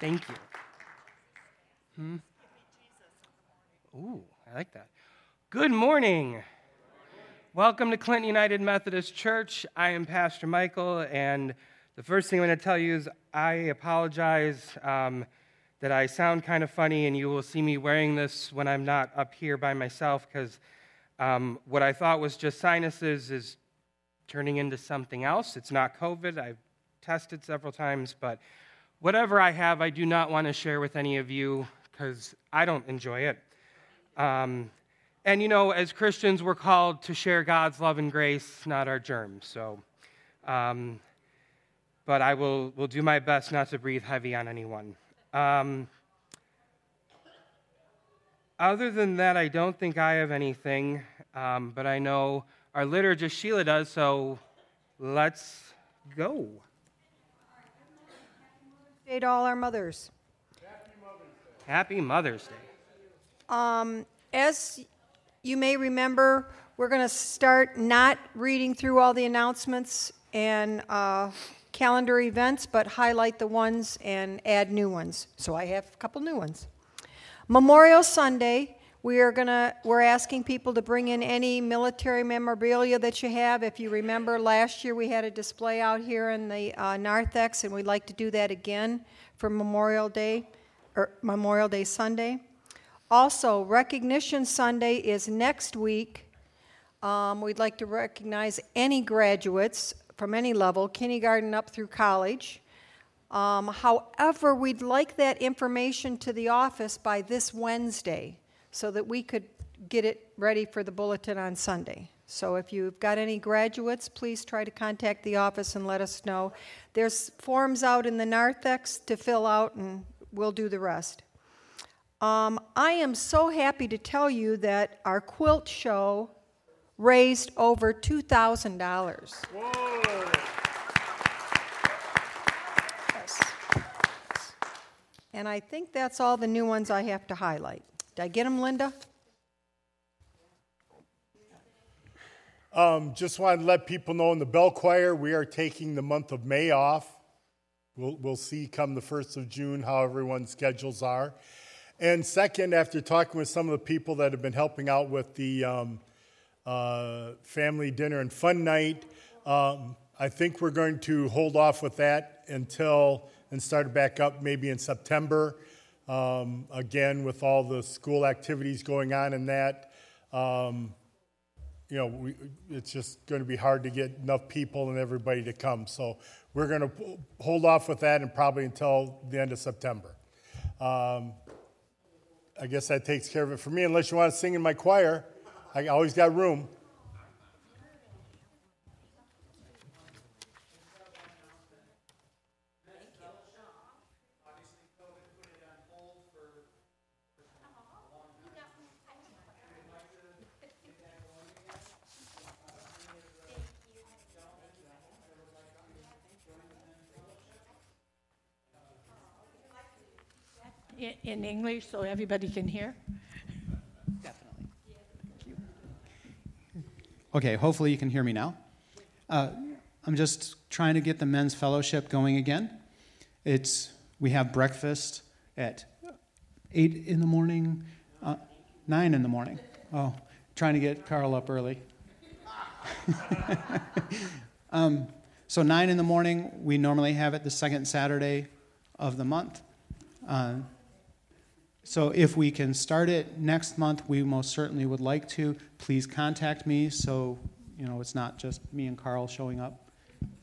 Thank you. Hmm? Ooh, I like that. Good morning. Welcome to Clinton United Methodist Church. I am Pastor Michael, and the first thing I'm going to tell you is I apologize um, that I sound kind of funny, and you will see me wearing this when I'm not up here by myself because um, what I thought was just sinuses is turning into something else. It's not COVID. I've tested several times, but whatever I have, I do not want to share with any of you because I don't enjoy it. Um, and you know, as Christians, we're called to share God's love and grace, not our germs. So, um, but I will, will do my best not to breathe heavy on anyone. Um, other than that, I don't think I have anything, um, but I know our liturgist Sheila does, so let's go. Day to all our mothers. Happy Mother's Day. Um, as you may remember, we're going to start not reading through all the announcements and uh, calendar events, but highlight the ones and add new ones. So I have a couple new ones. Memorial Sunday, we are to we're asking people to bring in any military memorabilia that you have. If you remember last year we had a display out here in the uh, narthex and we'd like to do that again for Memorial Day or Memorial Day Sunday. Also, Recognition Sunday is next week. Um, we'd like to recognize any graduates from any level, kindergarten up through college. Um, however, we'd like that information to the office by this Wednesday so that we could get it ready for the bulletin on Sunday. So if you've got any graduates, please try to contact the office and let us know. There's forms out in the narthex to fill out, and we'll do the rest. Um, I am so happy to tell you that our quilt show raised over $2,000. Yes. And I think that's all the new ones I have to highlight. Did I get them, Linda? Um, just wanted to let people know in the bell choir, we are taking the month of May off. We'll, we'll see come the 1st of June how everyone's schedules are. And second, after talking with some of the people that have been helping out with the um, uh, family dinner and fun night, um, I think we're going to hold off with that until and start back up maybe in September. Um, again, with all the school activities going on in that, um, you know, we, it's just going to be hard to get enough people and everybody to come. So we're going to hold off with that and probably until the end of September. Um, I guess that takes care of it for me, unless you want to sing in my choir. I always got room. In English so everybody can hear? Definitely. Okay, hopefully you can hear me now. Uh, I'm just trying to get the men's fellowship going again. It's we have breakfast at eight in the morning, uh, nine in the morning. Oh, trying to get Carl up early. um, so nine in the morning. We normally have it the second Saturday of the month. Uh, so if we can start it next month, we most certainly would like to. Please contact me so you know it's not just me and Carl showing up.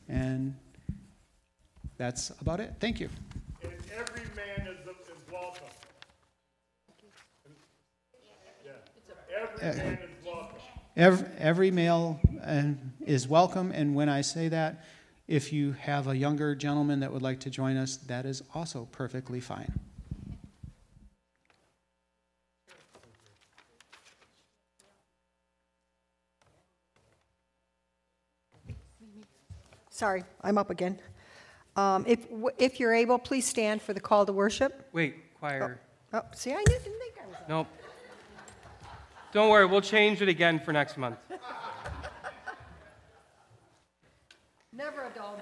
And that's about it. Thank you. And every man is, is welcome. Yeah. Every man is welcome. Every, every male and is welcome. And when I say that, if you have a younger gentleman that would like to join us, that is also perfectly fine. Sorry, I'm up again. Um, if, if you're able, please stand for the call to worship. Wait, choir. Oh, oh see, I didn't think I was. Nope. Don't worry, we'll change it again for next month. Never a dull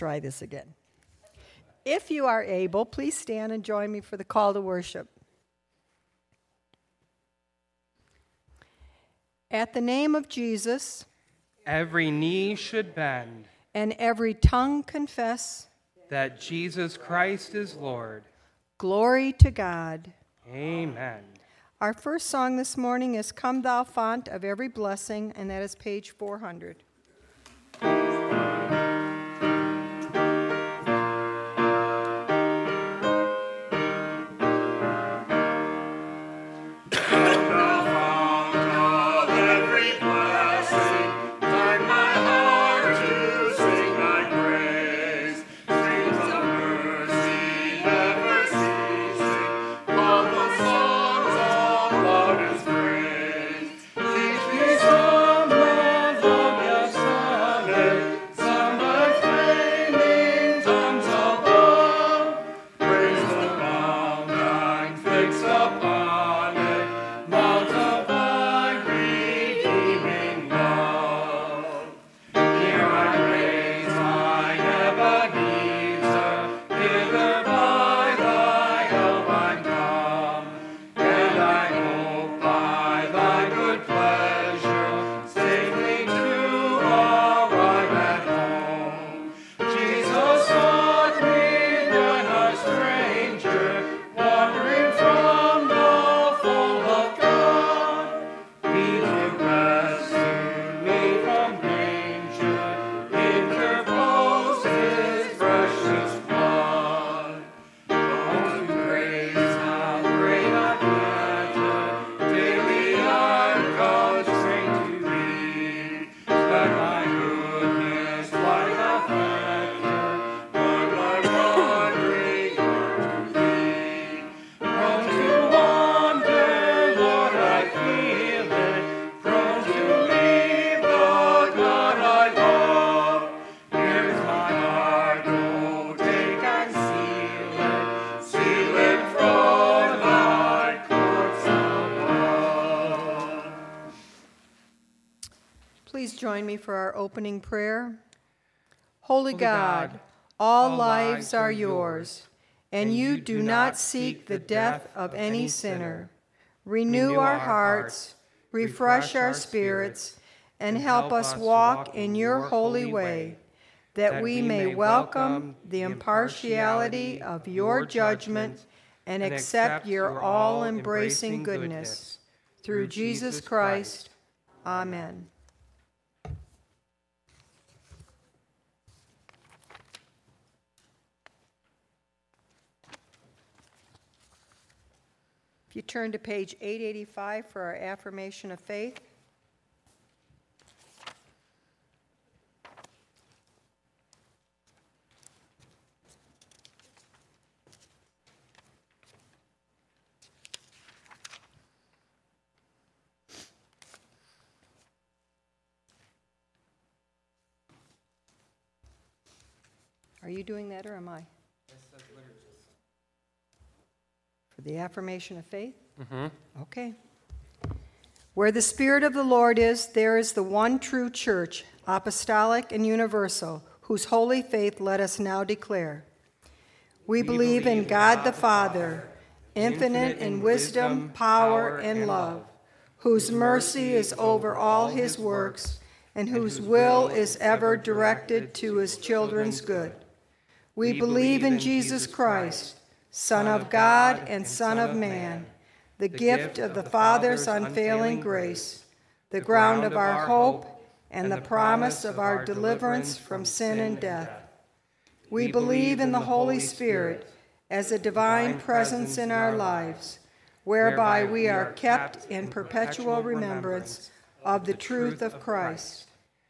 try this again. If you are able, please stand and join me for the call to worship. At the name of Jesus, Every knee should bend and every tongue confess, that Jesus Christ is Lord. glory to God. Amen. Our first song this morning is Come Thou Fount of Every Blessing, and that is page 400. Join me for our opening prayer. Holy Holy God, God, all lives are yours, and you do not seek the death of any sinner. Renew our hearts, refresh our spirits, and help us walk in your holy way, that we may welcome the impartiality of your judgment and accept your all embracing goodness. Through Jesus Christ. Amen. If you turn to page 885 for our affirmation of faith. Are you doing that or am I? For the affirmation of faith? Mm-hmm. Okay. Where the Spirit of the Lord is, there is the one true church, apostolic and universal, whose holy faith let us now declare. We believe in God the Father, infinite in wisdom, power, and love, whose mercy is over all his works, and whose will is ever directed to his children's good. We believe in Jesus Christ, Son of God and Son of man, the gift of the Father's unfailing grace, the ground of our hope, and the promise of our deliverance from sin and death. We believe in the Holy Spirit as a divine presence in our lives, whereby we are kept in perpetual remembrance of the truth of Christ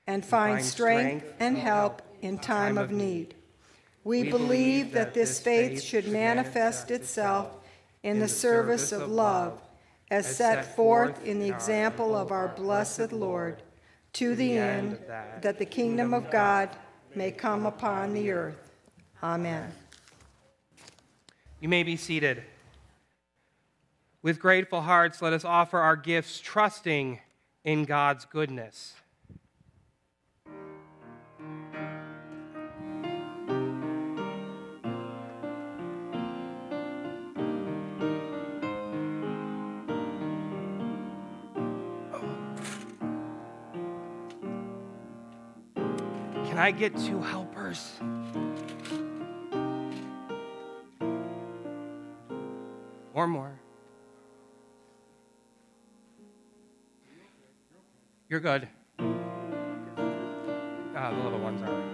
and find strength and help in time of need. We believe that this faith should manifest itself in the service of love as set forth in the example of our blessed Lord, to the end that the kingdom of God may come upon the earth. Amen. You may be seated. With grateful hearts, let us offer our gifts, trusting in God's goodness. I get two helpers? Or more. You're good. Ah, the little ones are.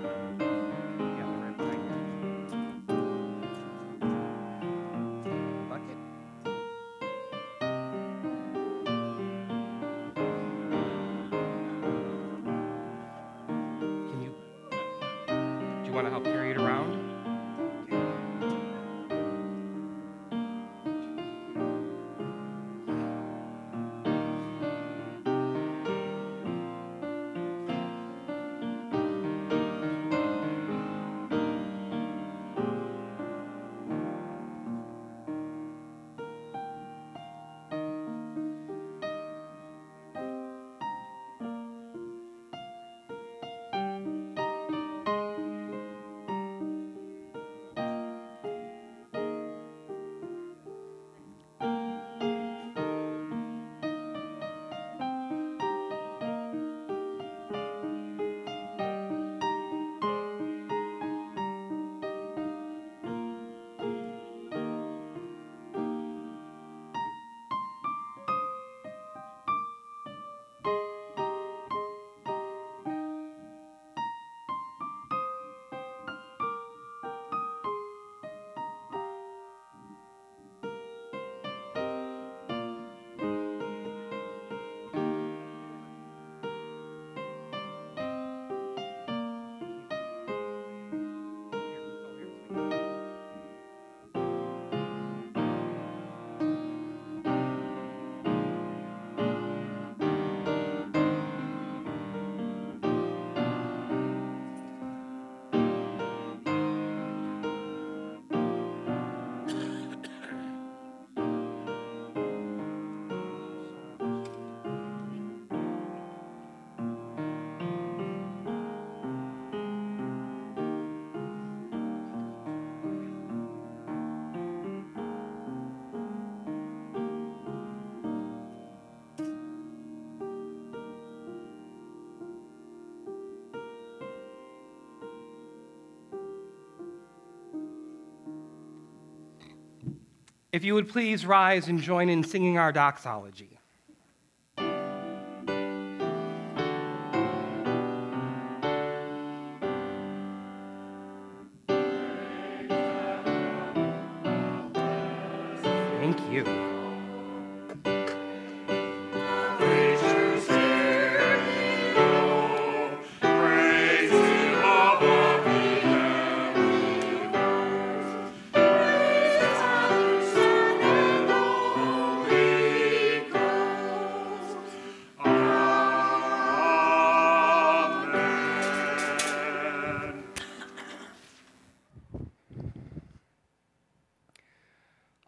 If you would please rise and join in singing our doxology.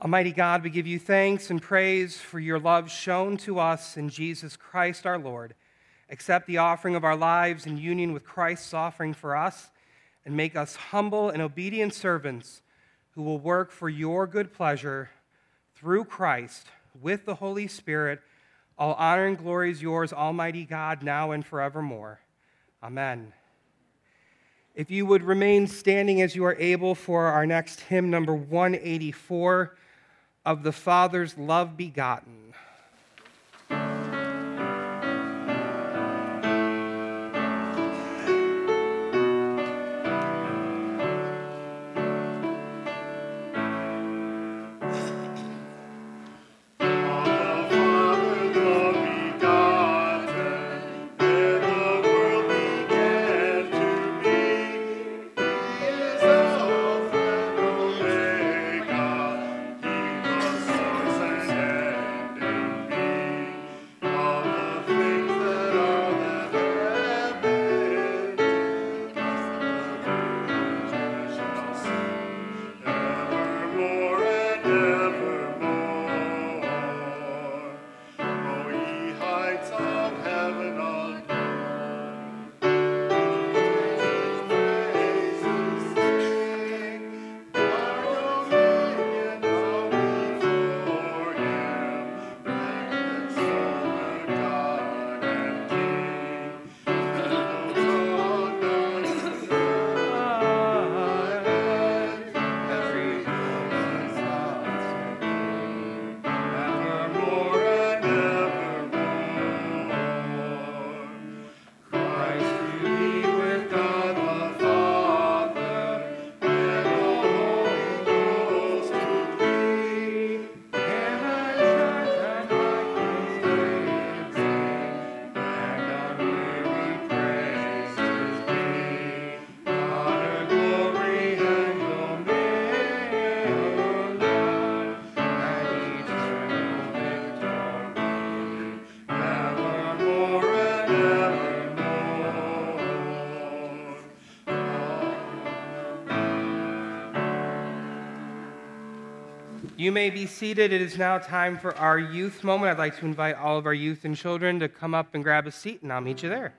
Almighty God, we give you thanks and praise for your love shown to us in Jesus Christ our Lord. Accept the offering of our lives in union with Christ's offering for us, and make us humble and obedient servants who will work for your good pleasure through Christ with the Holy Spirit. All honor and glory is yours, Almighty God, now and forevermore. Amen. If you would remain standing as you are able for our next hymn, number 184 of the Father's love begotten. You may be seated. It is now time for our youth moment. I'd like to invite all of our youth and children to come up and grab a seat, and I'll meet you there.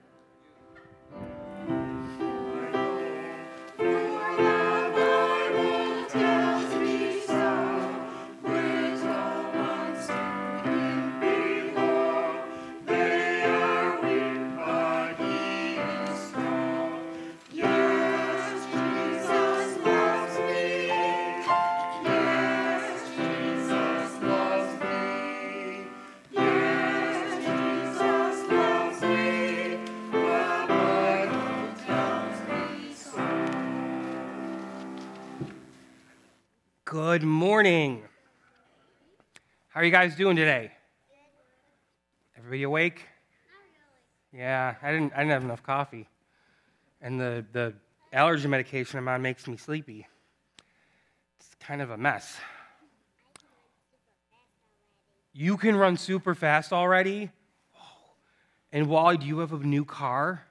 Morning. How are you guys doing today? Everybody awake? Yeah, I didn't, I didn't have enough coffee. And the, the allergy medication I'm on makes me sleepy. It's kind of a mess. You can run super fast already? And Wally, do you have a new car?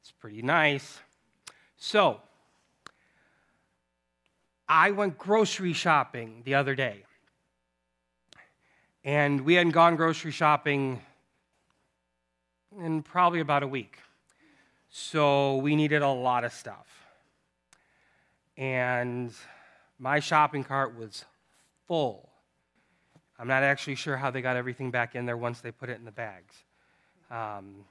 It's pretty nice. So, I went grocery shopping the other day. And we hadn't gone grocery shopping in probably about a week. So we needed a lot of stuff. And my shopping cart was full. I'm not actually sure how they got everything back in there once they put it in the bags. Um,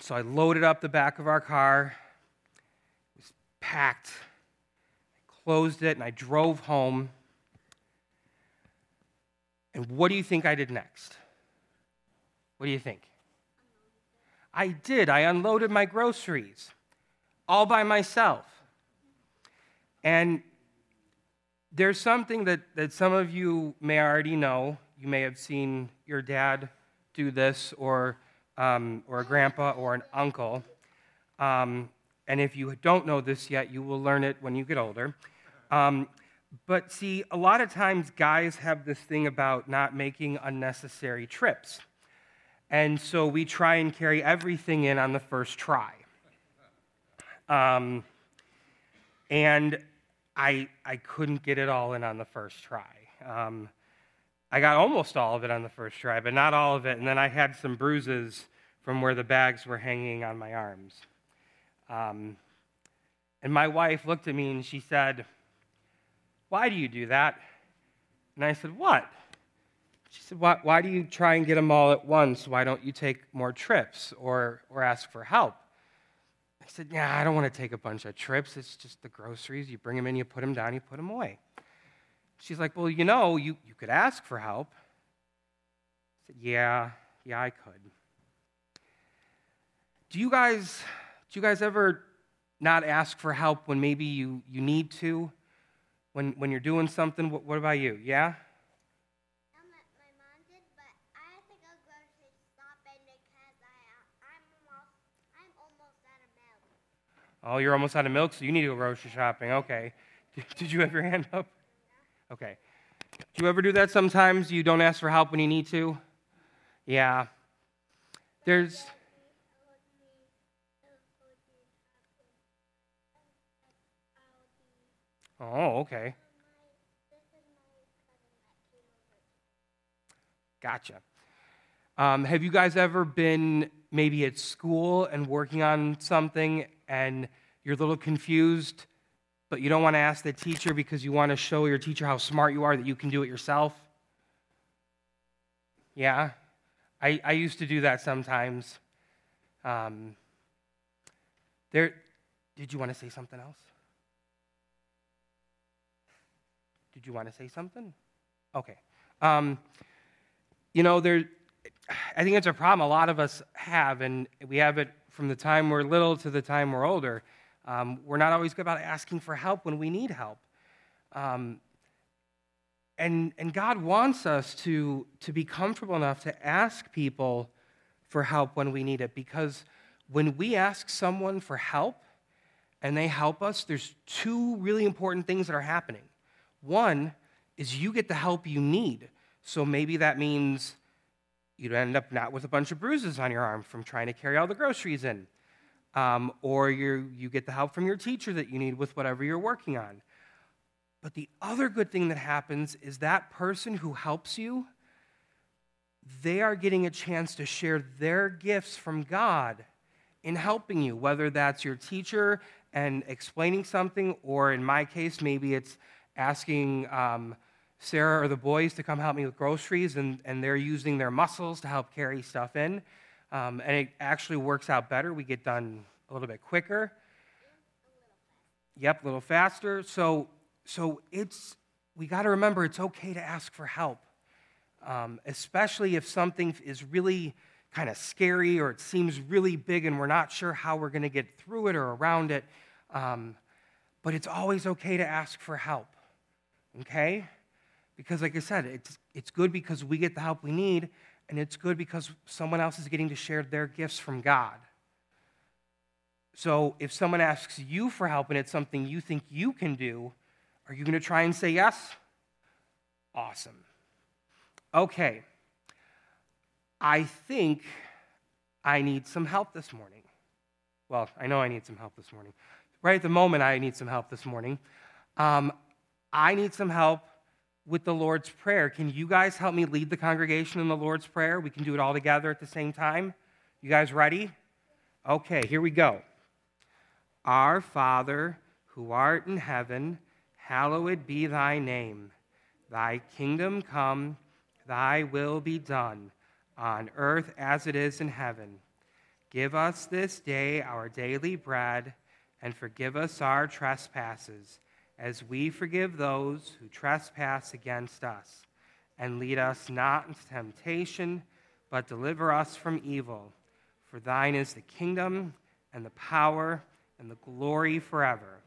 so I loaded up the back of our car. It was packed closed it, and I drove home. And what do you think I did next? What do you think? I did. I unloaded my groceries all by myself. And there's something that, that some of you may already know. You may have seen your dad do this, or, um, or a grandpa, or an uncle. Um, and if you don't know this yet, you will learn it when you get older. Um, but see, a lot of times guys have this thing about not making unnecessary trips. And so we try and carry everything in on the first try. Um, and I, I couldn't get it all in on the first try. Um, I got almost all of it on the first try, but not all of it. And then I had some bruises from where the bags were hanging on my arms. Um, and my wife looked at me and she said, why do you do that? And I said, What? She said, why, why do you try and get them all at once? Why don't you take more trips or, or ask for help? I said, Yeah, I don't want to take a bunch of trips. It's just the groceries. You bring them in, you put them down, you put them away. She's like, Well, you know, you, you could ask for help. I said, Yeah, yeah, I could. Do you guys, do you guys ever not ask for help when maybe you, you need to? When, when you're doing something? What, what about you? Yeah? Oh, you're almost out of milk, so you need to go grocery shopping. Okay. Did, did you have your hand up? Okay. Do you ever do that sometimes? You don't ask for help when you need to? Yeah. There's. Oh, okay. Gotcha. Um, have you guys ever been maybe at school and working on something and you're a little confused, but you don't want to ask the teacher because you want to show your teacher how smart you are that you can do it yourself? Yeah, I, I used to do that sometimes. Um, there, did you want to say something else? Did you want to say something? Okay. Um, you know, there, I think it's a problem a lot of us have, and we have it from the time we're little to the time we're older. Um, we're not always good about asking for help when we need help. Um, and, and God wants us to, to be comfortable enough to ask people for help when we need it because when we ask someone for help and they help us, there's two really important things that are happening. One is you get the help you need. So maybe that means you end up not with a bunch of bruises on your arm from trying to carry all the groceries in. Um, or you you get the help from your teacher that you need with whatever you're working on. But the other good thing that happens is that person who helps you, they are getting a chance to share their gifts from God in helping you, whether that's your teacher and explaining something, or in my case, maybe it's asking um, Sarah or the boys to come help me with groceries, and, and they're using their muscles to help carry stuff in. Um, and it actually works out better. We get done a little bit quicker. Yep, a little faster. So, so it's we got to remember it's okay to ask for help, um, especially if something is really kind of scary or it seems really big and we're not sure how we're going to get through it or around it. Um, but it's always okay to ask for help. Okay? Because, like I said, it's, it's good because we get the help we need, and it's good because someone else is getting to share their gifts from God. So, if someone asks you for help and it's something you think you can do, are you going to try and say yes? Awesome. Okay. I think I need some help this morning. Well, I know I need some help this morning. Right at the moment, I need some help this morning. Um, I need some help with the Lord's Prayer. Can you guys help me lead the congregation in the Lord's Prayer? We can do it all together at the same time. You guys ready? Okay, here we go. Our Father, who art in heaven, hallowed be thy name. Thy kingdom come, thy will be done, on earth as it is in heaven. Give us this day our daily bread, and forgive us our trespasses as we forgive those who trespass against us. And lead us not into temptation, but deliver us from evil. For thine is the kingdom, and the power, and the glory forever.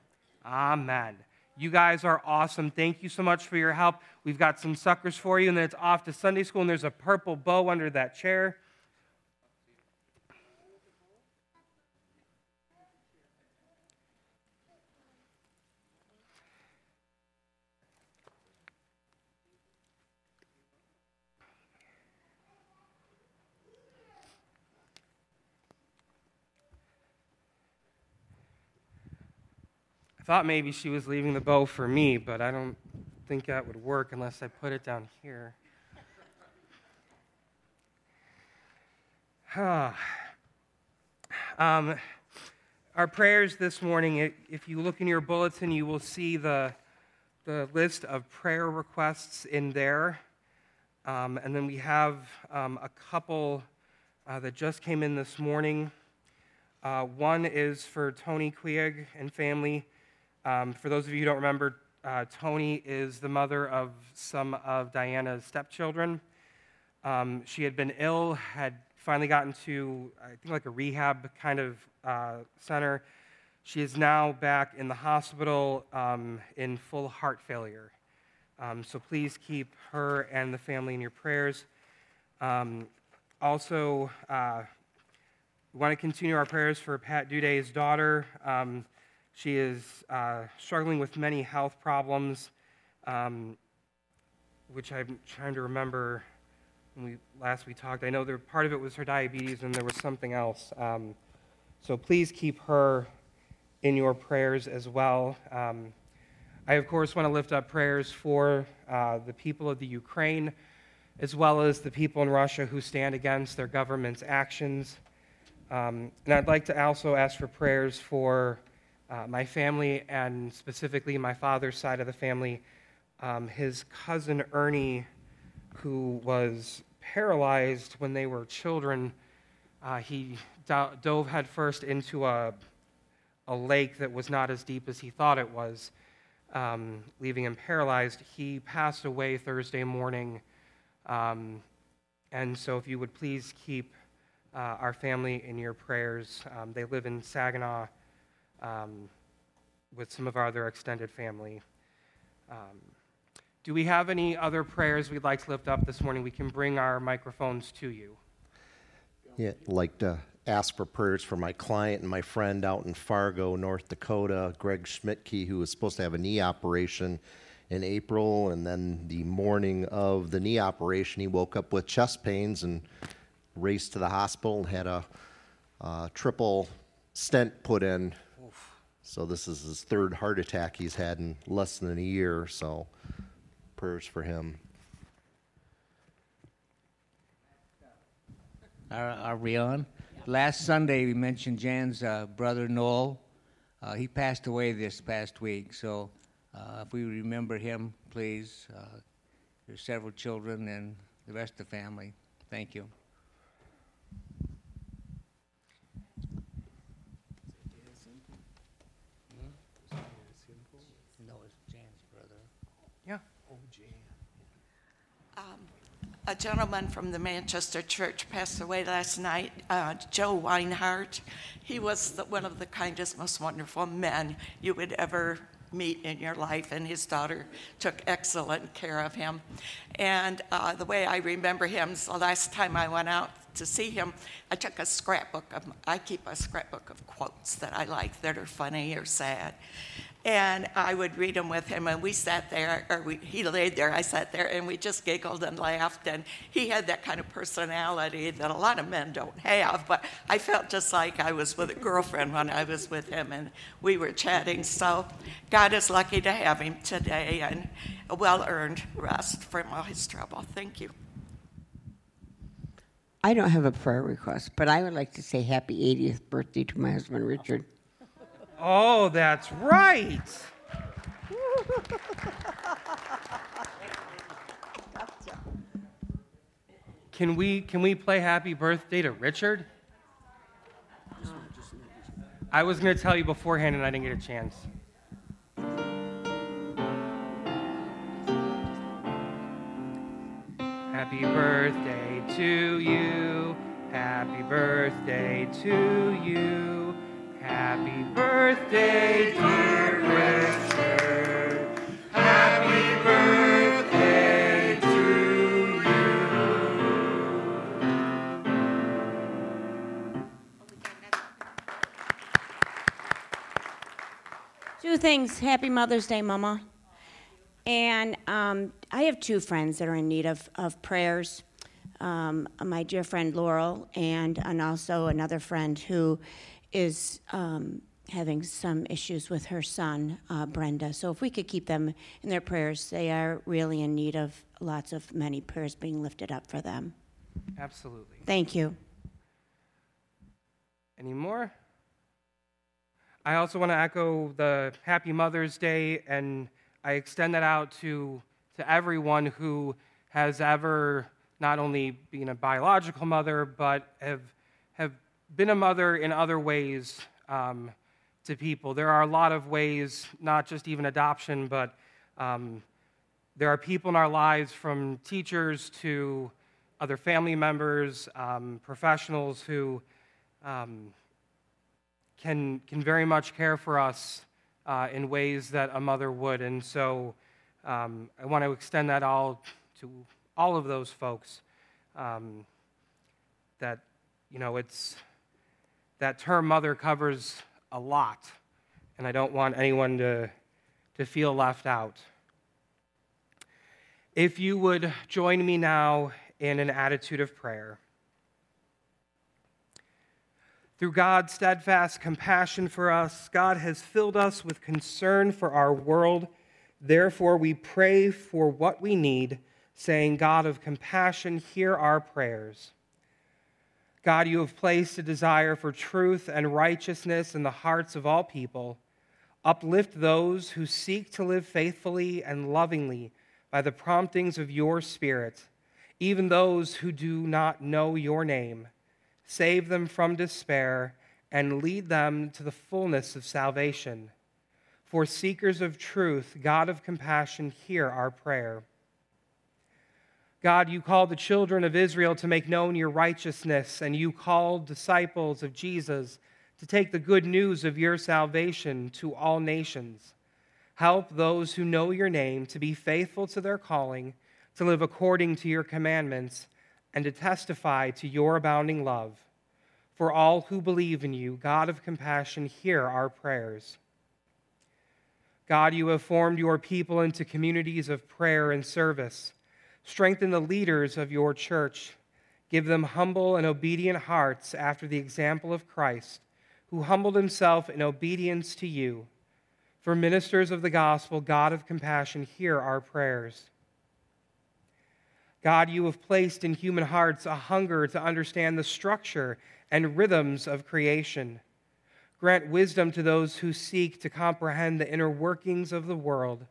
Amen. You guys are awesome. Thank you so much for your help. We've got some suckers for you, and then it's off to Sunday school, and there's a purple bow under that chair. Thought maybe she was leaving the bow for me, but I don't think that would work unless I put it down here. um, our prayers this morning, if you look in your bulletin, you will see the, the list of prayer requests in there. Um, and then we have um, a couple uh, that just came in this morning. Uh, one is for Tony Queeg and family. Um, for those of you who don't remember, uh, Tony is the mother of some of Diana's stepchildren. Um, she had been ill, had finally gotten to, I think, like a rehab kind of uh, center. She is now back in the hospital um, in full heart failure. Um, so please keep her and the family in your prayers. Um, also, uh, we want to continue our prayers for Pat Duday's daughter. She is uh, struggling with many health problems, um, which I'm trying to remember when we last we talked. I know there, part of it was her diabetes, and there was something else. Um, so please keep her in your prayers as well. Um, I, of course, want to lift up prayers for uh, the people of the Ukraine, as well as the people in Russia who stand against their government's actions. Um, and I'd like to also ask for prayers for uh, my family, and specifically my father's side of the family, um, his cousin Ernie, who was paralyzed when they were children, uh, he do- dove headfirst into a, a lake that was not as deep as he thought it was, um, leaving him paralyzed. He passed away Thursday morning. Um, and so, if you would please keep uh, our family in your prayers, um, they live in Saginaw um, with some of our other extended family. Um, do we have any other prayers we'd like to lift up this morning? We can bring our microphones to you. Yeah, I'd like to ask for prayers for my client and my friend out in Fargo, North Dakota, Greg Schmidtke, who was supposed to have a knee operation in April, and then the morning of the knee operation, he woke up with chest pains and raced to the hospital and had a, a triple stent put in So this is his third heart attack he's had in less than a year. So prayers for him. Are, are we on? Last Sunday, we mentioned Jan's uh, brother Noel. Uh, he passed away this past week, so uh, if we remember him, please. Uh, there's several children and the rest of the family. Thank you. No, it's Jan's brother. Yeah. A gentleman from the Manchester Church passed away last night, uh, Joe Weinhardt. He was the, one of the kindest, most wonderful men you would ever meet in your life, and his daughter took excellent care of him. And uh, the way I remember him is the last time I went out to see him, I took a scrapbook of, I keep a scrapbook of quotes that I like that are funny or sad and I would read them with him, and we sat there, or we, he laid there, I sat there, and we just giggled and laughed. And he had that kind of personality that a lot of men don't have, but I felt just like I was with a girlfriend when I was with him, and we were chatting. So God is lucky to have him today, and a well earned rest from all his trouble. Thank you. I don't have a prayer request, but I would like to say happy 80th birthday to my husband, Richard. Oh, that's right. Can we can we play happy birthday to Richard? I was going to tell you beforehand and I didn't get a chance. Happy birthday to you. Happy birthday to you. Happy birthday, dear Richard. Happy birthday to you. Two things. Happy Mother's Day, Mama. And um, I have two friends that are in need of, of prayers. Um, my dear friend Laurel, and, and also another friend who is um, having some issues with her son, uh, Brenda. So if we could keep them in their prayers, they are really in need of lots of many prayers being lifted up for them. Absolutely. Thank you. Any more? I also want to echo the Happy Mother's Day, and I extend that out to, to everyone who has ever not only been a biological mother, but have, have been a mother in other ways um, to people. There are a lot of ways, not just even adoption, but um, there are people in our lives from teachers to other family members, um, professionals who um, can, can very much care for us uh, in ways that a mother would. And so um, I want to extend that all to all of those folks. Um, that, you know, it's that term mother covers a lot, and I don't want anyone to, to feel left out. If you would join me now in an attitude of prayer. Through God's steadfast compassion for us, God has filled us with concern for our world. Therefore, we pray for what we need, saying, God of compassion, hear our prayers. God, you have placed a desire for truth and righteousness in the hearts of all people. Uplift those who seek to live faithfully and lovingly by the promptings of your Spirit, even those who do not know your name. Save them from despair and lead them to the fullness of salvation. For seekers of truth, God of compassion, hear our prayer. God, you called the children of Israel to make known your righteousness, and you called disciples of Jesus to take the good news of your salvation to all nations. Help those who know your name to be faithful to their calling, to live according to your commandments, and to testify to your abounding love. For all who believe in you, God of compassion, hear our prayers. God, you have formed your people into communities of prayer and service. Strengthen the leaders of your church. Give them humble and obedient hearts after the example of Christ, who humbled himself in obedience to you. For ministers of the gospel, God of compassion, hear our prayers. God, you have placed in human hearts a hunger to understand the structure and rhythms of creation. Grant wisdom to those who seek to comprehend the inner workings of the world.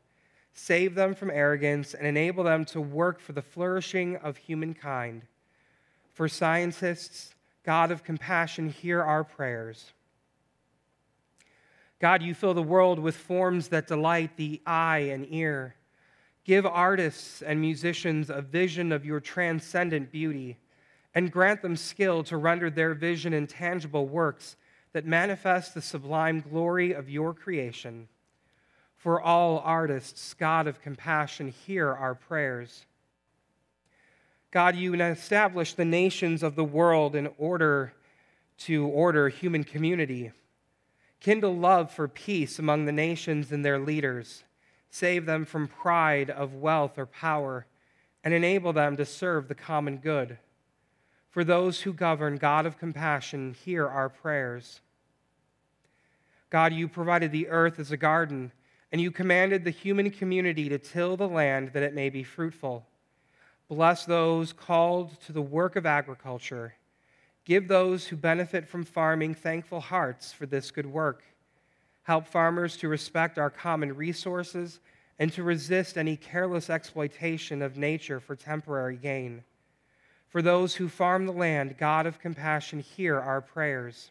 Save them from arrogance and enable them to work for the flourishing of humankind. For scientists, God of compassion, hear our prayers. God, you fill the world with forms that delight the eye and ear. Give artists and musicians a vision of your transcendent beauty, and grant them skill to render their vision in tangible works that manifest the sublime glory of your creation. For all artists, God of compassion, hear our prayers. God, you establish the nations of the world in order to order human community. Kindle love for peace among the nations and their leaders. Save them from pride of wealth or power, and enable them to serve the common good. For those who govern, God of compassion, hear our prayers. God, you provided the earth as a garden, and you commanded the human community to till the land that it may be fruitful. Bless those called to the work of agriculture. Give those who benefit from farming thankful hearts for this good work. Help farmers to respect our common resources and to resist any careless exploitation of nature for temporary gain. For those who farm the land, God of compassion, hear our prayers.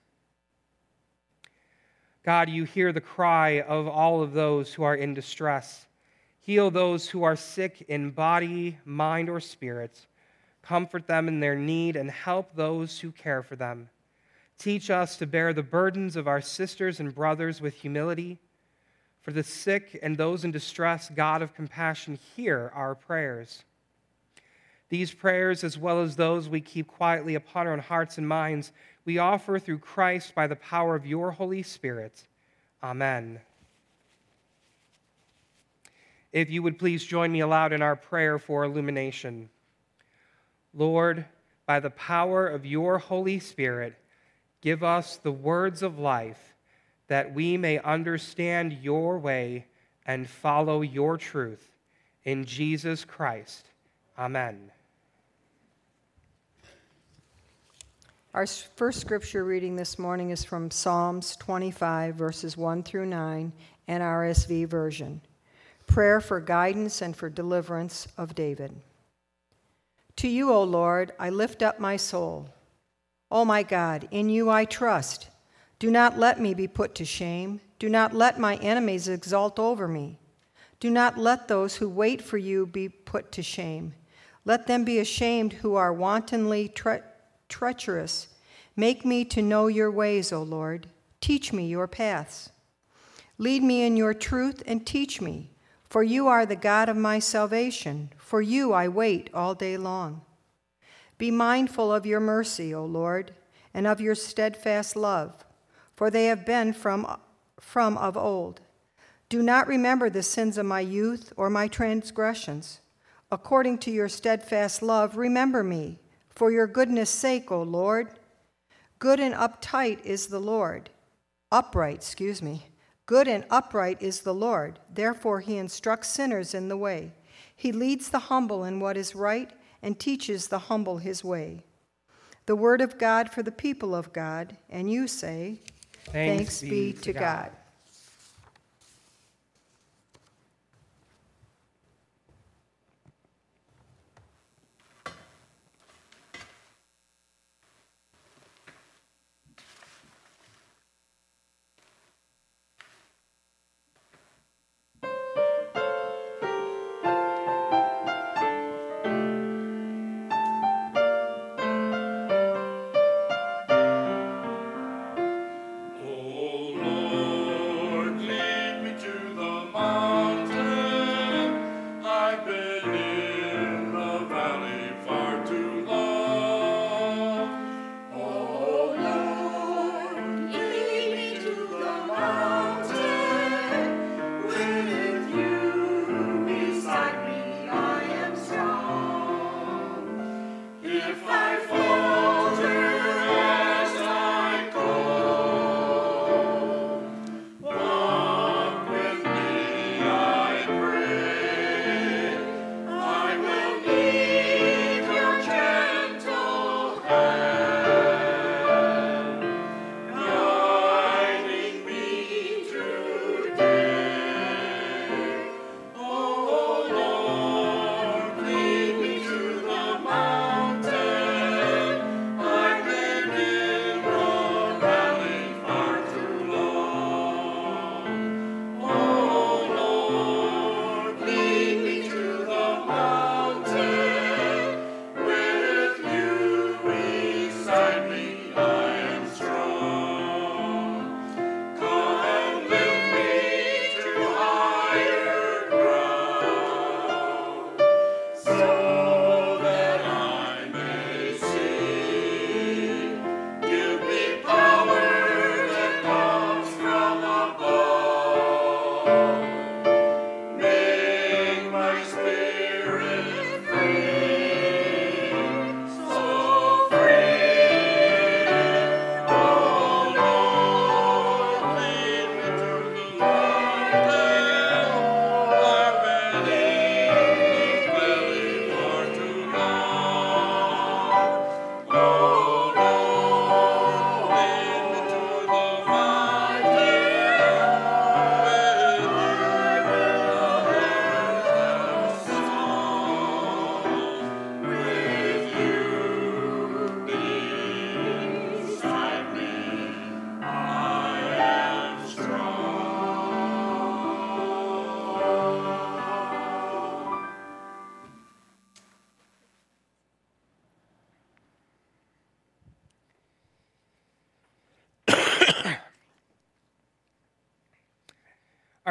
God, you hear the cry of all of those who are in distress. Heal those who are sick in body, mind, or spirit. Comfort them in their need and help those who care for them. Teach us to bear the burdens of our sisters and brothers with humility. For the sick and those in distress, God of compassion, hear our prayers. These prayers, as well as those we keep quietly upon our own hearts and minds, we offer through Christ by the power of your Holy Spirit. Amen. If you would please join me aloud in our prayer for illumination. Lord, by the power of your Holy Spirit, give us the words of life that we may understand your way and follow your truth. In Jesus Christ. Amen. Our first scripture reading this morning is from Psalms 25, verses 1 through 9, NRSV version. Prayer for guidance and for deliverance of David. To you, O Lord, I lift up my soul. O my God, in you I trust. Do not let me be put to shame. Do not let my enemies exult over me. Do not let those who wait for you be put to shame. Let them be ashamed who are wantonly treacherous. Make me to know your ways, O Lord. Teach me your paths. Lead me in your truth and teach me, for you are the God of my salvation. For you I wait all day long. Be mindful of your mercy, O Lord, and of your steadfast love, for they have been from, from of old. Do not remember the sins of my youth or my transgressions. According to your steadfast love, remember me, for your goodness' sake, O Lord. Good and uptight is the Lord. Upright, excuse me. Good and upright is the Lord. Therefore, he instructs sinners in the way. He leads the humble in what is right and teaches the humble his way. The word of God for the people of God, and you say, Thanks, Thanks be to God. God.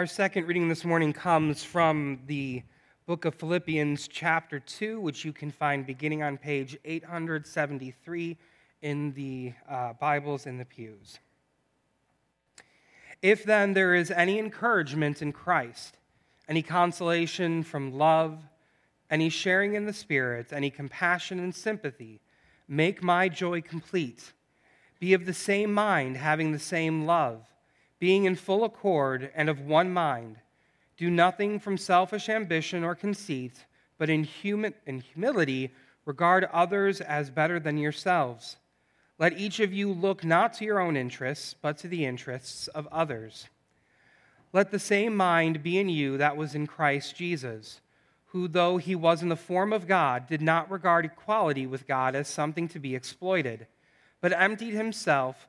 Our second reading this morning comes from the book of Philippians, chapter 2, which you can find beginning on page 873 in the uh, Bibles in the pews. If then there is any encouragement in Christ, any consolation from love, any sharing in the Spirit, any compassion and sympathy, make my joy complete. Be of the same mind, having the same love being in full accord and of one mind. Do nothing from selfish ambition or conceit, but in, in humility regard others as better than yourselves. Let each of you look not to your own interests, but to the interests of others. Let the same mind be in you that was in Christ Jesus, who, though he was in the form of God, did not regard equality with God as something to be exploited, but emptied himself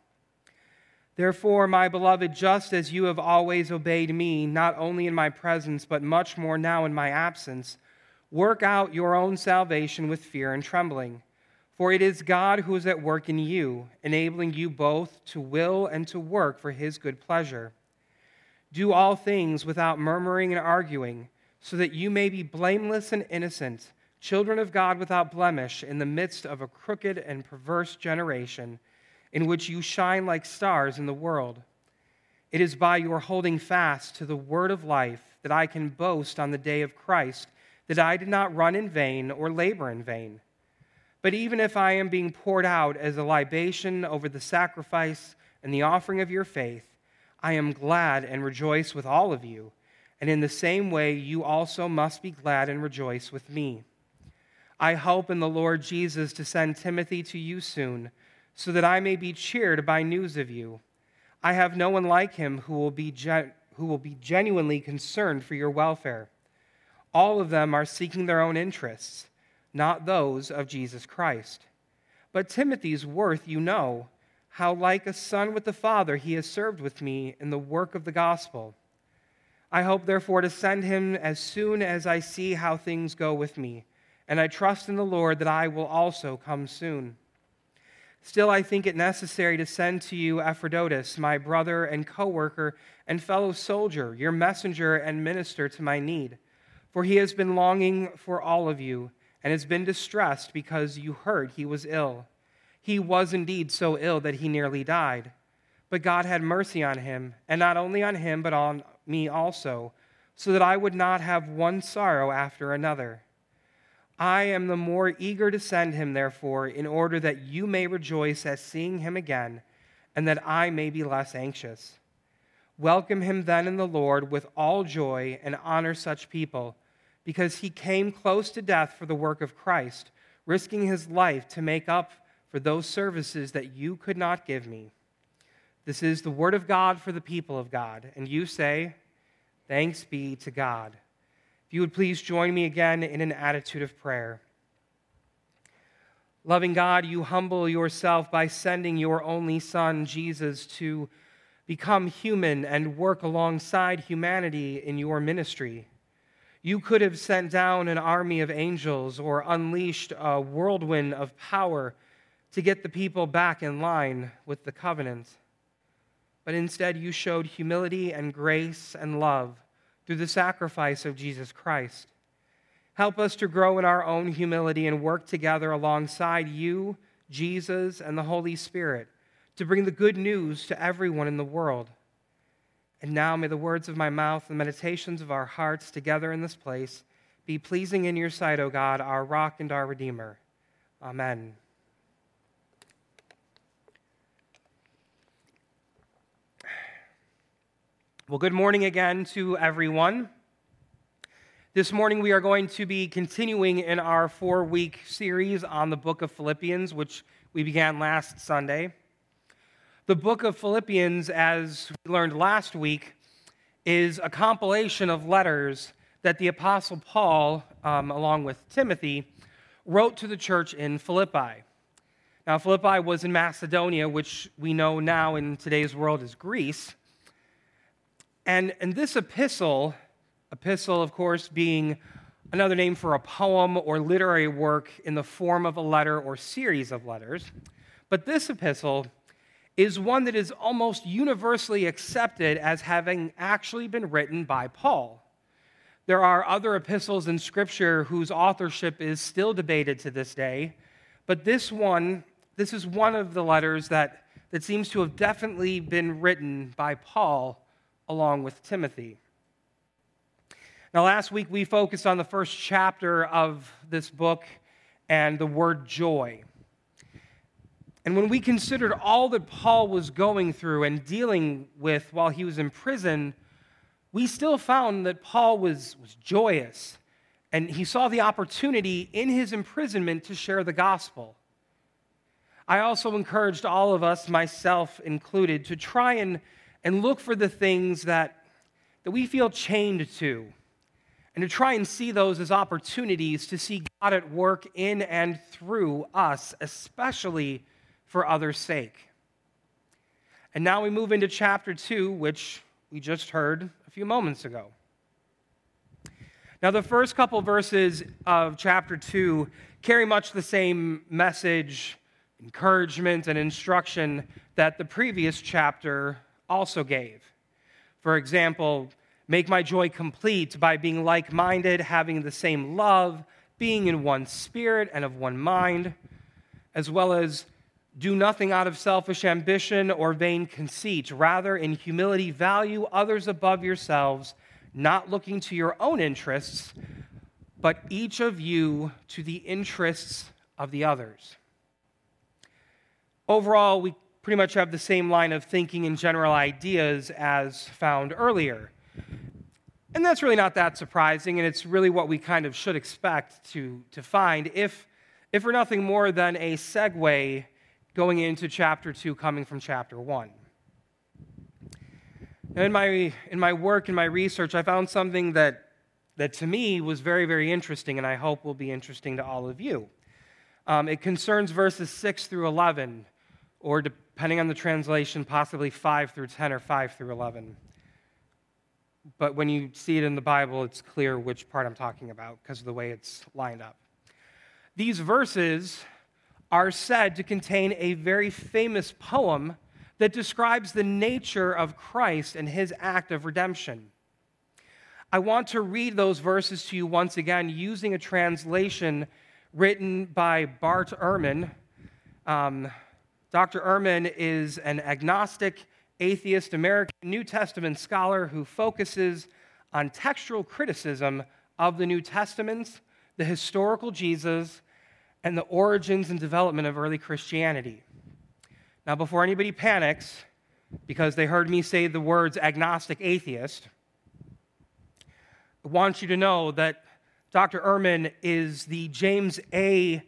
Therefore, my beloved, just as you have always obeyed me, not only in my presence, but much more now in my absence, work out your own salvation with fear and trembling. For it is God who is at work in you, enabling you both to will and to work for his good pleasure. Do all things without murmuring and arguing, so that you may be blameless and innocent, children of God without blemish, in the midst of a crooked and perverse generation in which you shine like stars in the world. It is by your holding fast to the word of life that I can boast on the day of Christ that I did not run in vain or labor in vain. But even if I am being poured out as a libation over the sacrifice and the offering of your faith, I am glad and rejoice with all of you. And in the same way, you also must be glad and rejoice with me. I hope in the Lord Jesus to send Timothy to you soon so that I may be cheered by news of you. I have no one like him who will be, gen- who will be genuinely concerned for your welfare. All of them are seeking their own interests, not those of Jesus Christ. But Timothy's worth you know, how like a son with the Father he has served with me in the work of the gospel. I hope, therefore, to send him as soon as I see how things go with me, and I trust in the Lord that I will also come soon. Still, I think it necessary to send to you Epaphroditus, my brother and co worker and fellow soldier, your messenger and minister to my need. For he has been longing for all of you and has been distressed because you heard he was ill. He was indeed so ill that he nearly died. But God had mercy on him, and not only on him, but on me also, so that I would not have one sorrow after another. I am the more eager to send him, therefore, in order that you may rejoice at seeing him again, and that I may be less anxious. Welcome him then in the Lord with all joy, and honor such people, because he came close to death for the work of Christ, risking his life to make up for those services that you could not give me. This is the word of God for the people of God. And you say, Thanks be to God. If you would please join me again in an attitude of prayer. Loving God, you humble yourself by sending your only Son, Jesus, to become human and work alongside humanity in your ministry. You could have sent down an army of angels or unleashed a whirlwind of power to get the people back in line with the covenant. But instead, you showed humility and grace and love through the sacrifice of Jesus Christ. Help us to grow in our own humility and work together alongside you, Jesus, and the Holy Spirit to bring the good news to everyone in the world. And now may the words of my mouth and the meditations of our hearts together in this place be pleasing in your sight, O God, our rock and our redeemer. Amen. Well, good morning again to everyone. This morning we are going to be continuing in our four week series on the book of Philippians, which we began last Sunday. The book of Philippians, as we learned last week, is a compilation of letters that the Apostle Paul, um, along with Timothy, wrote to the church in Philippi. Now, Philippi was in Macedonia, which we know now in today's world is Greece. And, and this epistle, epistle, of course, being another name for a poem or literary work in the form of a letter or series of letters, but this epistle is one that is almost universally accepted as having actually been written by Paul. There are other epistles in Scripture whose authorship is still debated to this day, but this one, this is one of the letters that, that seems to have definitely been written by Paul along with Timothy. Now, last week we focused on the first chapter of this book and the word joy. And when we considered all that Paul was going through and dealing with while he was in prison, we still found that Paul was, was joyous and he saw the opportunity in his imprisonment to share the gospel. I also encouraged all of us, myself included, to try and, and look for the things that, that we feel chained to and to try and see those as opportunities to see God at work in and through us, especially for others' sake. And now we move into chapter 2, which we just heard a few moments ago. Now, the first couple verses of chapter 2 carry much the same message, encouragement, and instruction that the previous chapter also gave. For example, make my joy complete by being like minded, having the same love, being in one spirit and of one mind, as well as do nothing out of selfish ambition or vain conceit. Rather, in humility, value others above yourselves, not looking to your own interests, but each of you to the interests of the others. Overall, we pretty much have the same line of thinking and general ideas as found earlier. And that's really not that surprising, and it's really what we kind of should expect to, to find, if, if for nothing more than a segue going into chapter 2 coming from chapter 1. Now, in my, in my work, in my research, I found something that, that to me was very, very interesting, and I hope will be interesting to all of you. Um, it concerns verses 6 through 11, or depending on the translation, possibly 5 through 10 or 5 through 11. But when you see it in the Bible, it's clear which part I'm talking about because of the way it's lined up. These verses are said to contain a very famous poem that describes the nature of Christ and his act of redemption. I want to read those verses to you once again using a translation written by Bart Ehrman. Um, Dr. Ehrman is an agnostic, atheist, American New Testament scholar who focuses on textual criticism of the New Testament, the historical Jesus, and the origins and development of early Christianity. Now, before anybody panics, because they heard me say the words agnostic atheist, I want you to know that Dr. Ehrman is the James A.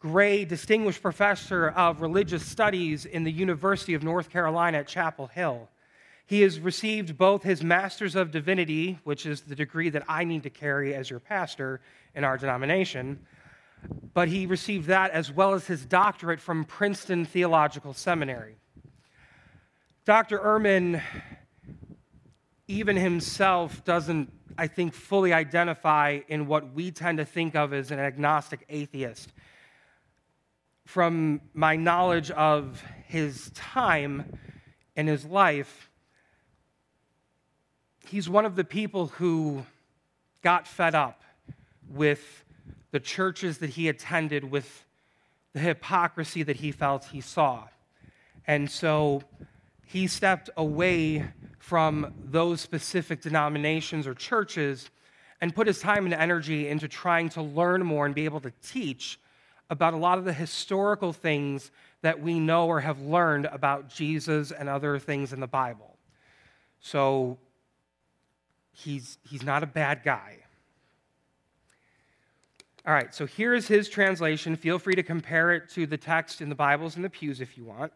Gray Distinguished Professor of Religious Studies in the University of North Carolina at Chapel Hill. He has received both his Master's of Divinity, which is the degree that I need to carry as your pastor in our denomination, but he received that as well as his doctorate from Princeton Theological Seminary. Dr. Ehrman, even himself, doesn't, I think, fully identify in what we tend to think of as an agnostic atheist. From my knowledge of his time and his life, he's one of the people who got fed up with the churches that he attended with the hypocrisy that he felt he saw. And so he stepped away from those specific denominations or churches and put his time and energy into trying to learn more and be able to teach about a lot of the historical things that we know or have learned about Jesus and other things in the Bible. So he's, he's not a bad guy. All right, so here is his translation. Feel free to compare it to the text in the Bibles and the pews if you want.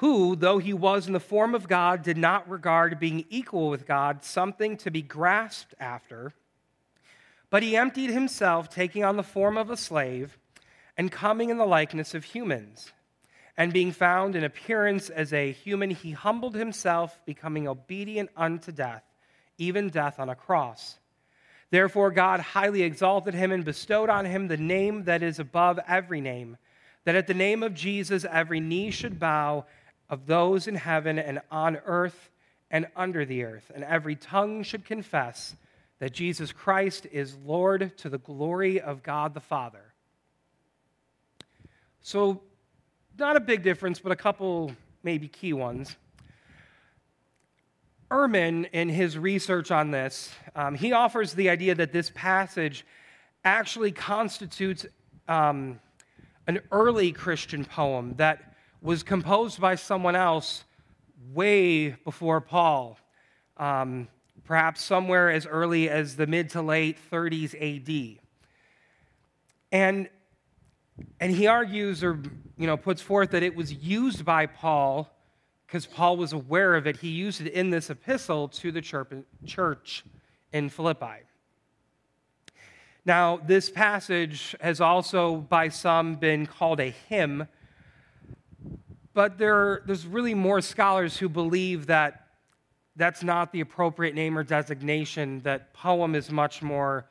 who, though he was in the form of God, did not regard being equal with God something to be grasped after, but he emptied himself, taking on the form of a slave, and coming in the likeness of humans. And being found in appearance as a human, he humbled himself, becoming obedient unto death, even death on a cross. Therefore, God highly exalted him and bestowed on him the name that is above every name, that at the name of Jesus every knee should bow of those in heaven and on earth and under the earth, and every tongue should confess that Jesus Christ is Lord to the glory of God the Father. So, not a big difference, but a couple maybe key ones. Ehrman, in his research on this, um, he offers the idea that this passage actually constitutes um, an early Christian poem that was composed by someone else way before Paul, um, perhaps somewhere as early as the mid to late 30s AD. And, and he argues or you know, puts forth that it was used by Paul because Paul was aware of it. He used it in this epistle to the church in Philippi. Now, this passage has also by some been called a hymn but there, there's really more scholars who believe that that's not the appropriate name or designation, that poem is much more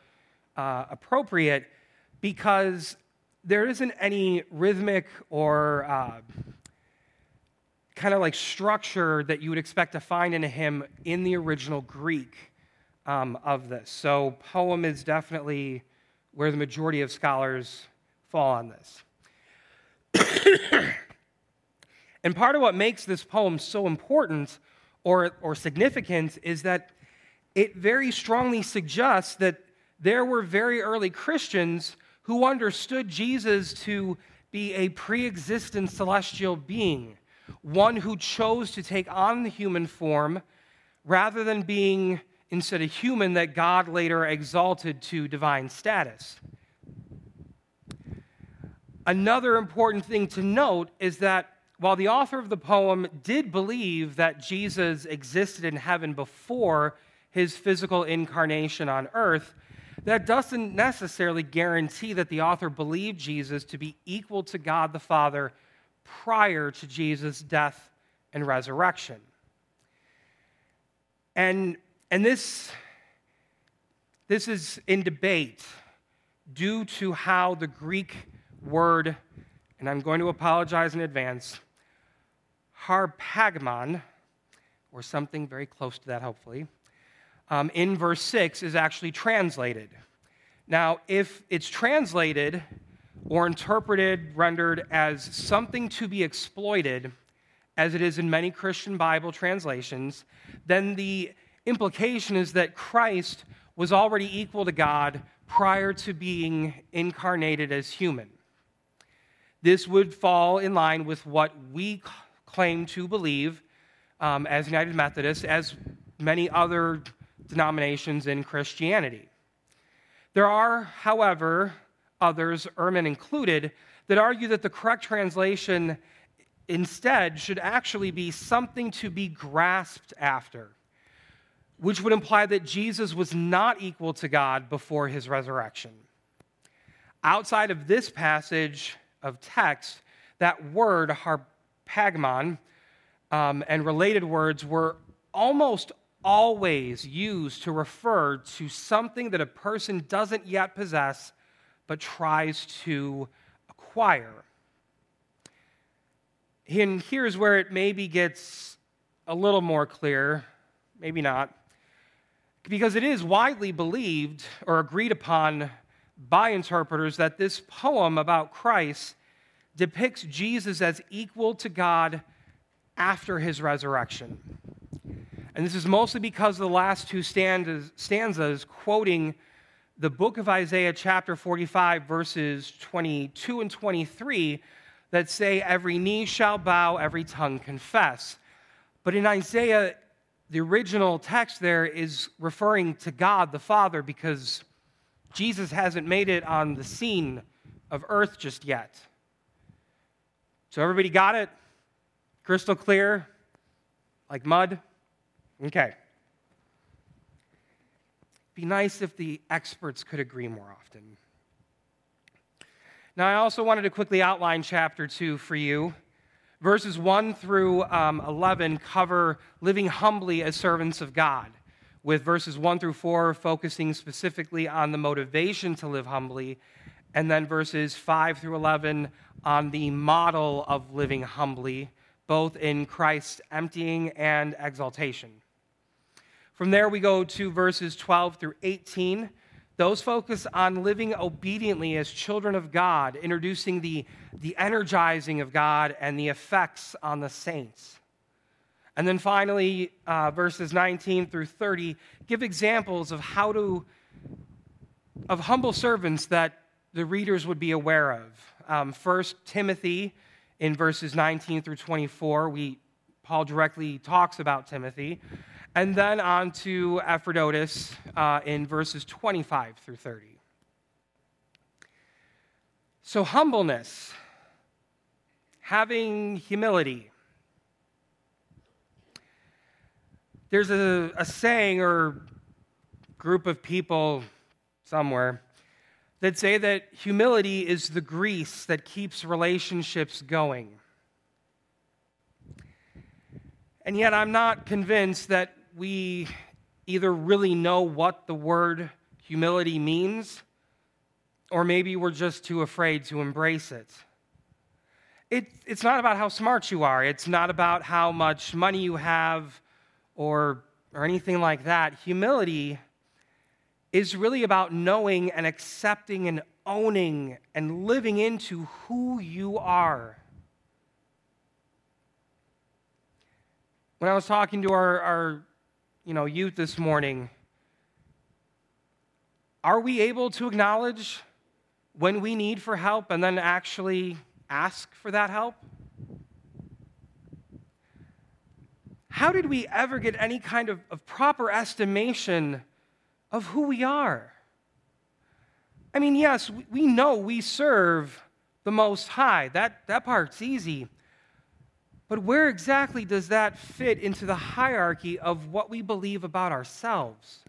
uh, appropriate because there isn't any rhythmic or uh, kind of like structure that you would expect to find in a hymn in the original Greek um, of this. So, poem is definitely where the majority of scholars fall on this. And part of what makes this poem so important or, or significant is that it very strongly suggests that there were very early Christians who understood Jesus to be a pre existent celestial being, one who chose to take on the human form rather than being instead a human that God later exalted to divine status. Another important thing to note is that while the author of the poem did believe that Jesus existed in heaven before his physical incarnation on earth, that doesn't necessarily guarantee that the author believed Jesus to be equal to God the Father prior to Jesus' death and resurrection. And, and this, this is in debate due to how the Greek word, and I'm going to apologize in advance, harpagmon, or something very close to that, hopefully, um, in verse 6 is actually translated. Now, if it's translated or interpreted, rendered as something to be exploited, as it is in many Christian Bible translations, then the implication is that Christ was already equal to God prior to being incarnated as human. This would fall in line with what we claim to believe um, as United Methodists, as many other denominations in Christianity. There are, however, others, Ehrman included, that argue that the correct translation instead should actually be something to be grasped after, which would imply that Jesus was not equal to God before his resurrection. Outside of this passage of text, that word, pagmon, um, and related words were almost always used to refer to something that a person doesn't yet possess but tries to acquire. And here's where it maybe gets a little more clear, maybe not, because it is widely believed or agreed upon by interpreters that this poem about Christ depicts Jesus as equal to God after his resurrection. And this is mostly because the last two stanzas quoting the book of Isaiah, chapter 45, verses 22 and 23, that say, Every knee shall bow, every tongue confess. But in Isaiah, the original text there is referring to God the Father because Jesus hasn't made it on the scene of earth just yet. So, everybody got it? Crystal clear? Like mud? Okay. Be nice if the experts could agree more often. Now, I also wanted to quickly outline chapter 2 for you. Verses 1 through um, 11 cover living humbly as servants of God, with verses 1 through 4 focusing specifically on the motivation to live humbly, and then verses 5 through 11 on the model of living humbly, both in Christ's emptying and exaltation. From there, we go to verses 12 through 18. Those focus on living obediently as children of God, introducing the, the energizing of God and the effects on the saints. And then finally, uh, verses 19 through 30 give examples of how to, of humble servants that the readers would be aware of. Um, first, Timothy in verses 19 through 24, we, Paul directly talks about Timothy. And then on to Epaphroditus uh, in verses 25 through 30. So, humbleness, having humility. There's a, a saying or group of people somewhere that say that humility is the grease that keeps relationships going. And yet, I'm not convinced that we either really know what the word humility means, or maybe we're just too afraid to embrace it. it. It's not about how smart you are, it's not about how much money you have or, or anything like that. Humility is really about knowing and accepting and owning and living into who you are. When I was talking to our, our you know, youth this morning, are we able to acknowledge when we need for help and then actually ask for that help? How did we ever get any kind of, of proper estimation of who we are? I mean, yes, we, know we serve the Most High. That, that part's easy. But where exactly does that fit into the hierarchy of what we believe about ourselves?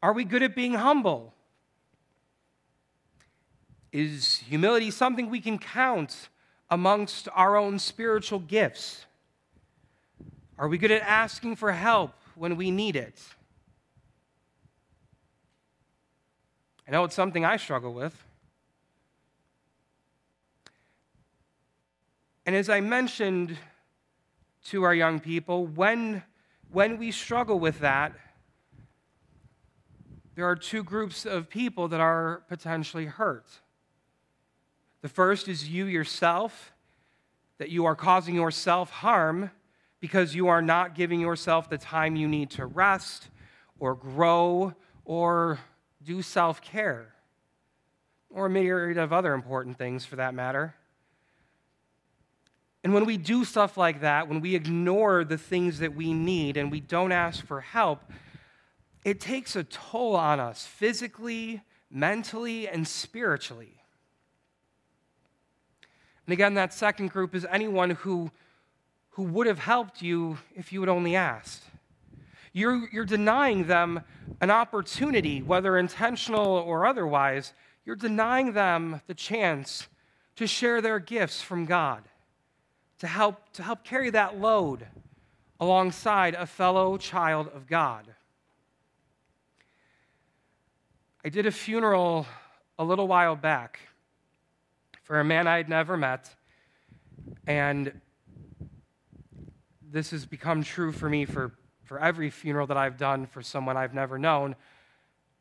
Are we good at being humble? Is humility something we can count amongst our own spiritual gifts? Are we good at asking for help when we need it? I know it's something I struggle with. And as I mentioned to our young people, when, when we struggle with that, there are two groups of people that are potentially hurt. The first is you yourself, that you are causing yourself harm because you are not giving yourself the time you need to rest or grow or do self care, or a myriad of other important things for that matter. And when we do stuff like that, when we ignore the things that we need and we don't ask for help, it takes a toll on us physically, mentally, and spiritually. And again, that second group is anyone who, who would have helped you if you had only asked. You're, you're denying them an opportunity, whether intentional or otherwise, you're denying them the chance to share their gifts from God to help, to help carry that load alongside a fellow child of God. I did a funeral a little while back for a man I had never met, and this has become true for me for, for every funeral that I've done for someone I've never known.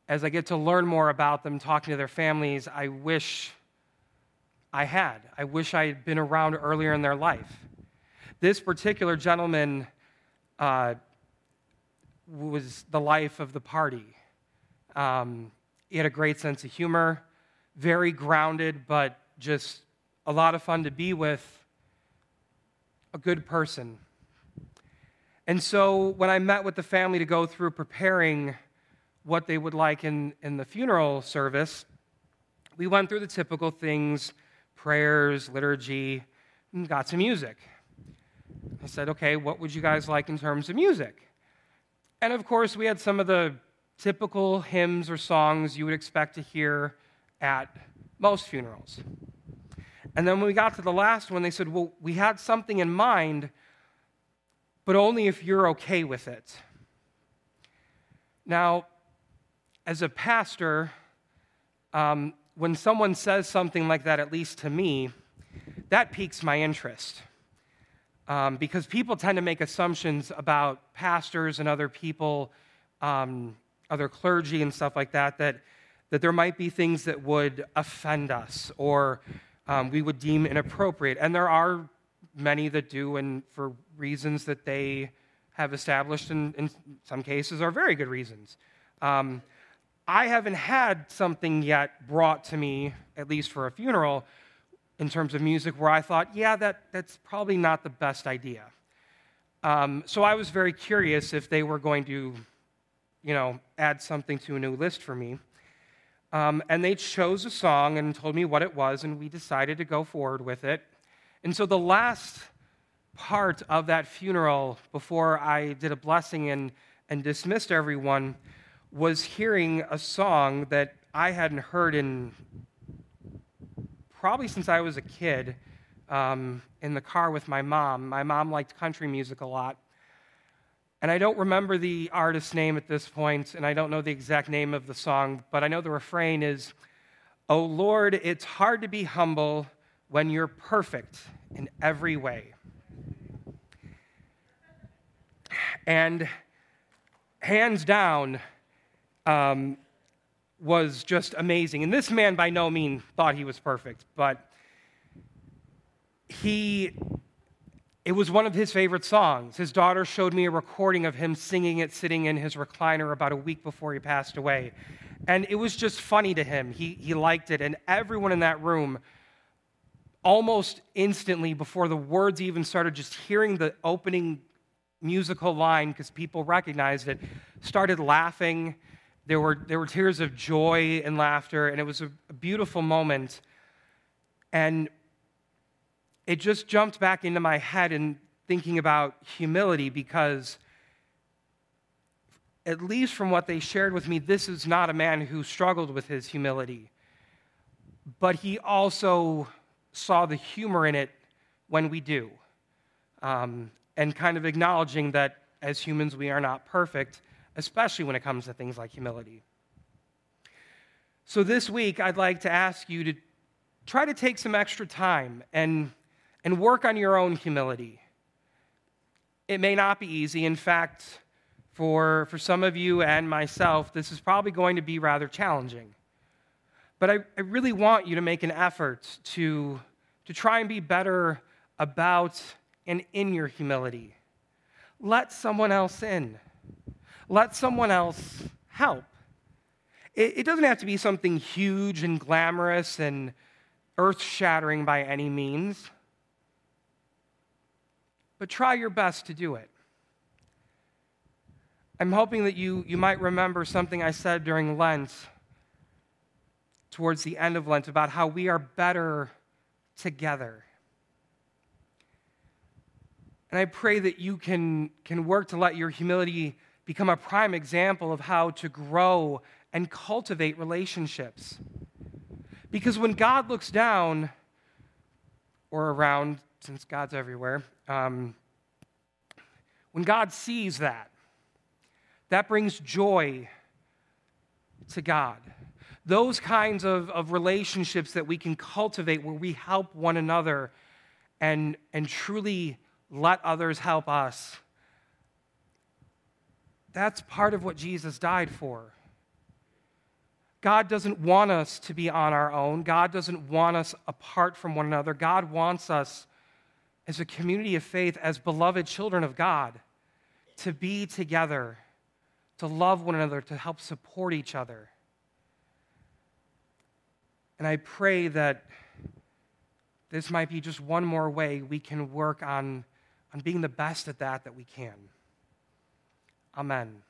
As I get to learn more about them, talking to their families, I wish I had. I wish I had been around earlier in their life. This particular gentleman uh, was the life of the party. Um, he had a great sense of humor, very grounded, but just a lot of fun to be with. A good person. And so when I met with the family to go through preparing what they would like in, in the funeral service, we went through the typical things prayers, liturgy, and got some music. I said, okay, what would you guys like in terms of music? And of course, we had some of the typical hymns or songs you would expect to hear at most funerals. And then when we got to the last one, they said, well, we had something in mind, but only if you're okay with it. Now, as a pastor, um, when someone says something like that, at least to me, that piques my interest. Um, because people tend to make assumptions about pastors and other people, um, other clergy and stuff like that, that, that there might be things that would offend us or um, we would deem inappropriate. And there are many that do, and for reasons that they have established, and in some cases are very good reasons. Um, I haven't had something yet brought to me, at least for a funeral, in terms of music where I thought, yeah, that, that's probably not the best idea. Um, so I was very curious if they were going to, you know, add something to a new list for me. Um, and they chose a song and told me what it was, and we decided to go forward with it. And so the last part of that funeral, before I did a blessing and, and dismissed everyone, was hearing a song that I hadn't heard in probably since I was a kid um, in the car with my mom. My mom liked country music a lot. And I don't remember the artist's name at this point, and I don't know the exact name of the song, but I know the refrain is Oh Lord, it's hard to be humble when you're perfect in every way. And hands down, um, was just amazing. And this man by no means thought he was perfect, but he it was one of his favorite songs. His daughter showed me a recording of him singing it sitting in his recliner about a week before he passed away. And it was just funny to him. He, he liked it. And everyone in that room, almost instantly before the words even started, just hearing the opening musical line, because people recognized it, started laughing there were, there were tears of joy and laughter, and it was a, a beautiful moment. And it just jumped back into my head in thinking about humility because, at least from what they shared with me, this is not a man who struggled with his humility. But he also saw the humor in it when we do. Um, and kind of acknowledging that as humans we are not perfect especially when it comes to things like humility. So, this week, I'd like to ask you to try to take some extra time and, and work on your own humility. It may not be easy. In fact, for, for some of you and myself, this is probably going to be rather challenging. But I, I really want you to make an effort to, to try and be better about and in your humility. Let someone else in let someone else help. It, it doesn't have to be something huge and glamorous and earth shattering by any means, but try your best to do it. I'm hoping that you, you might remember something I said during Lent, towards the end of Lent, about how we are better together. And I pray that you can, can work to let your humility become a prime example of how to grow and cultivate relationships. Because when God looks down or around, since God's everywhere, um, when God sees that, that brings joy to God. Those kinds of, of relationships that we can cultivate where we help one another and, and truly let others help us that's part of what Jesus died for. God doesn't want us to be on our own. God doesn't want us apart from one another. God wants us as a community of faith, as beloved children of God, to be together, to love one another, to help support each other. And I pray that this might be just one more way we can work on, on being the best at that that we can. Amen.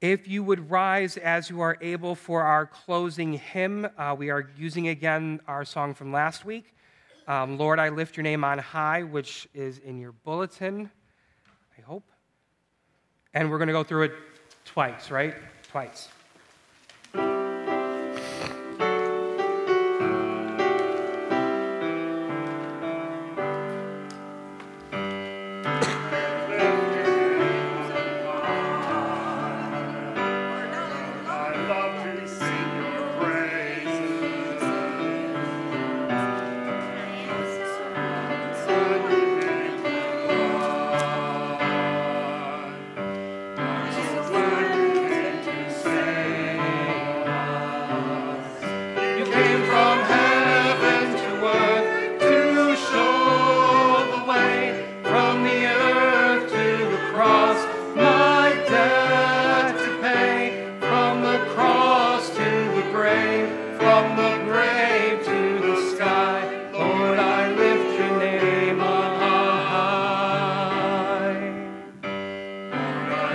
If you would rise as you are able for our closing hymn, uh, we are using again our song from last week. um, Lord, I lift your name on high, which is in your bulletin, I hope. And we're going to go through it twice, right? Twice.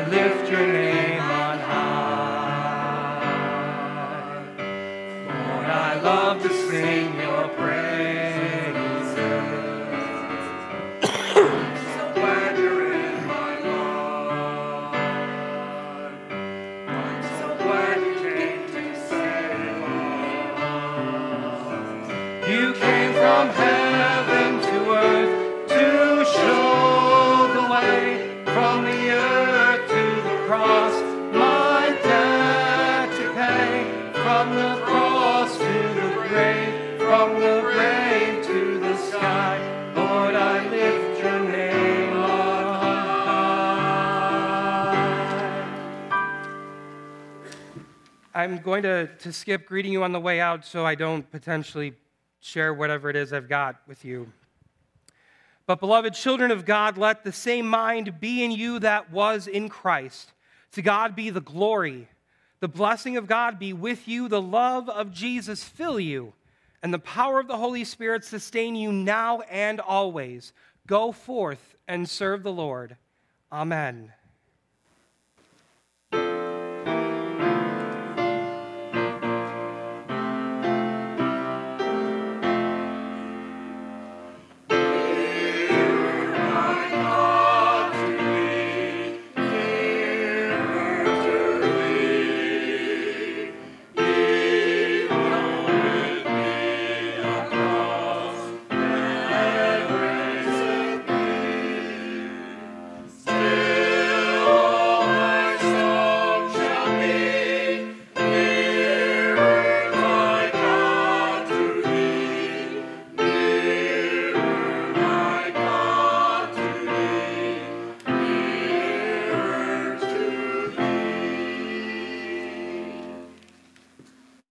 Lift your name I'm going to, to skip greeting you on the way out so I don't potentially share whatever it is I've got with you. But, beloved children of God, let the same mind be in you that was in Christ. To God be the glory. The blessing of God be with you. The love of Jesus fill you. And the power of the Holy Spirit sustain you now and always. Go forth and serve the Lord. Amen.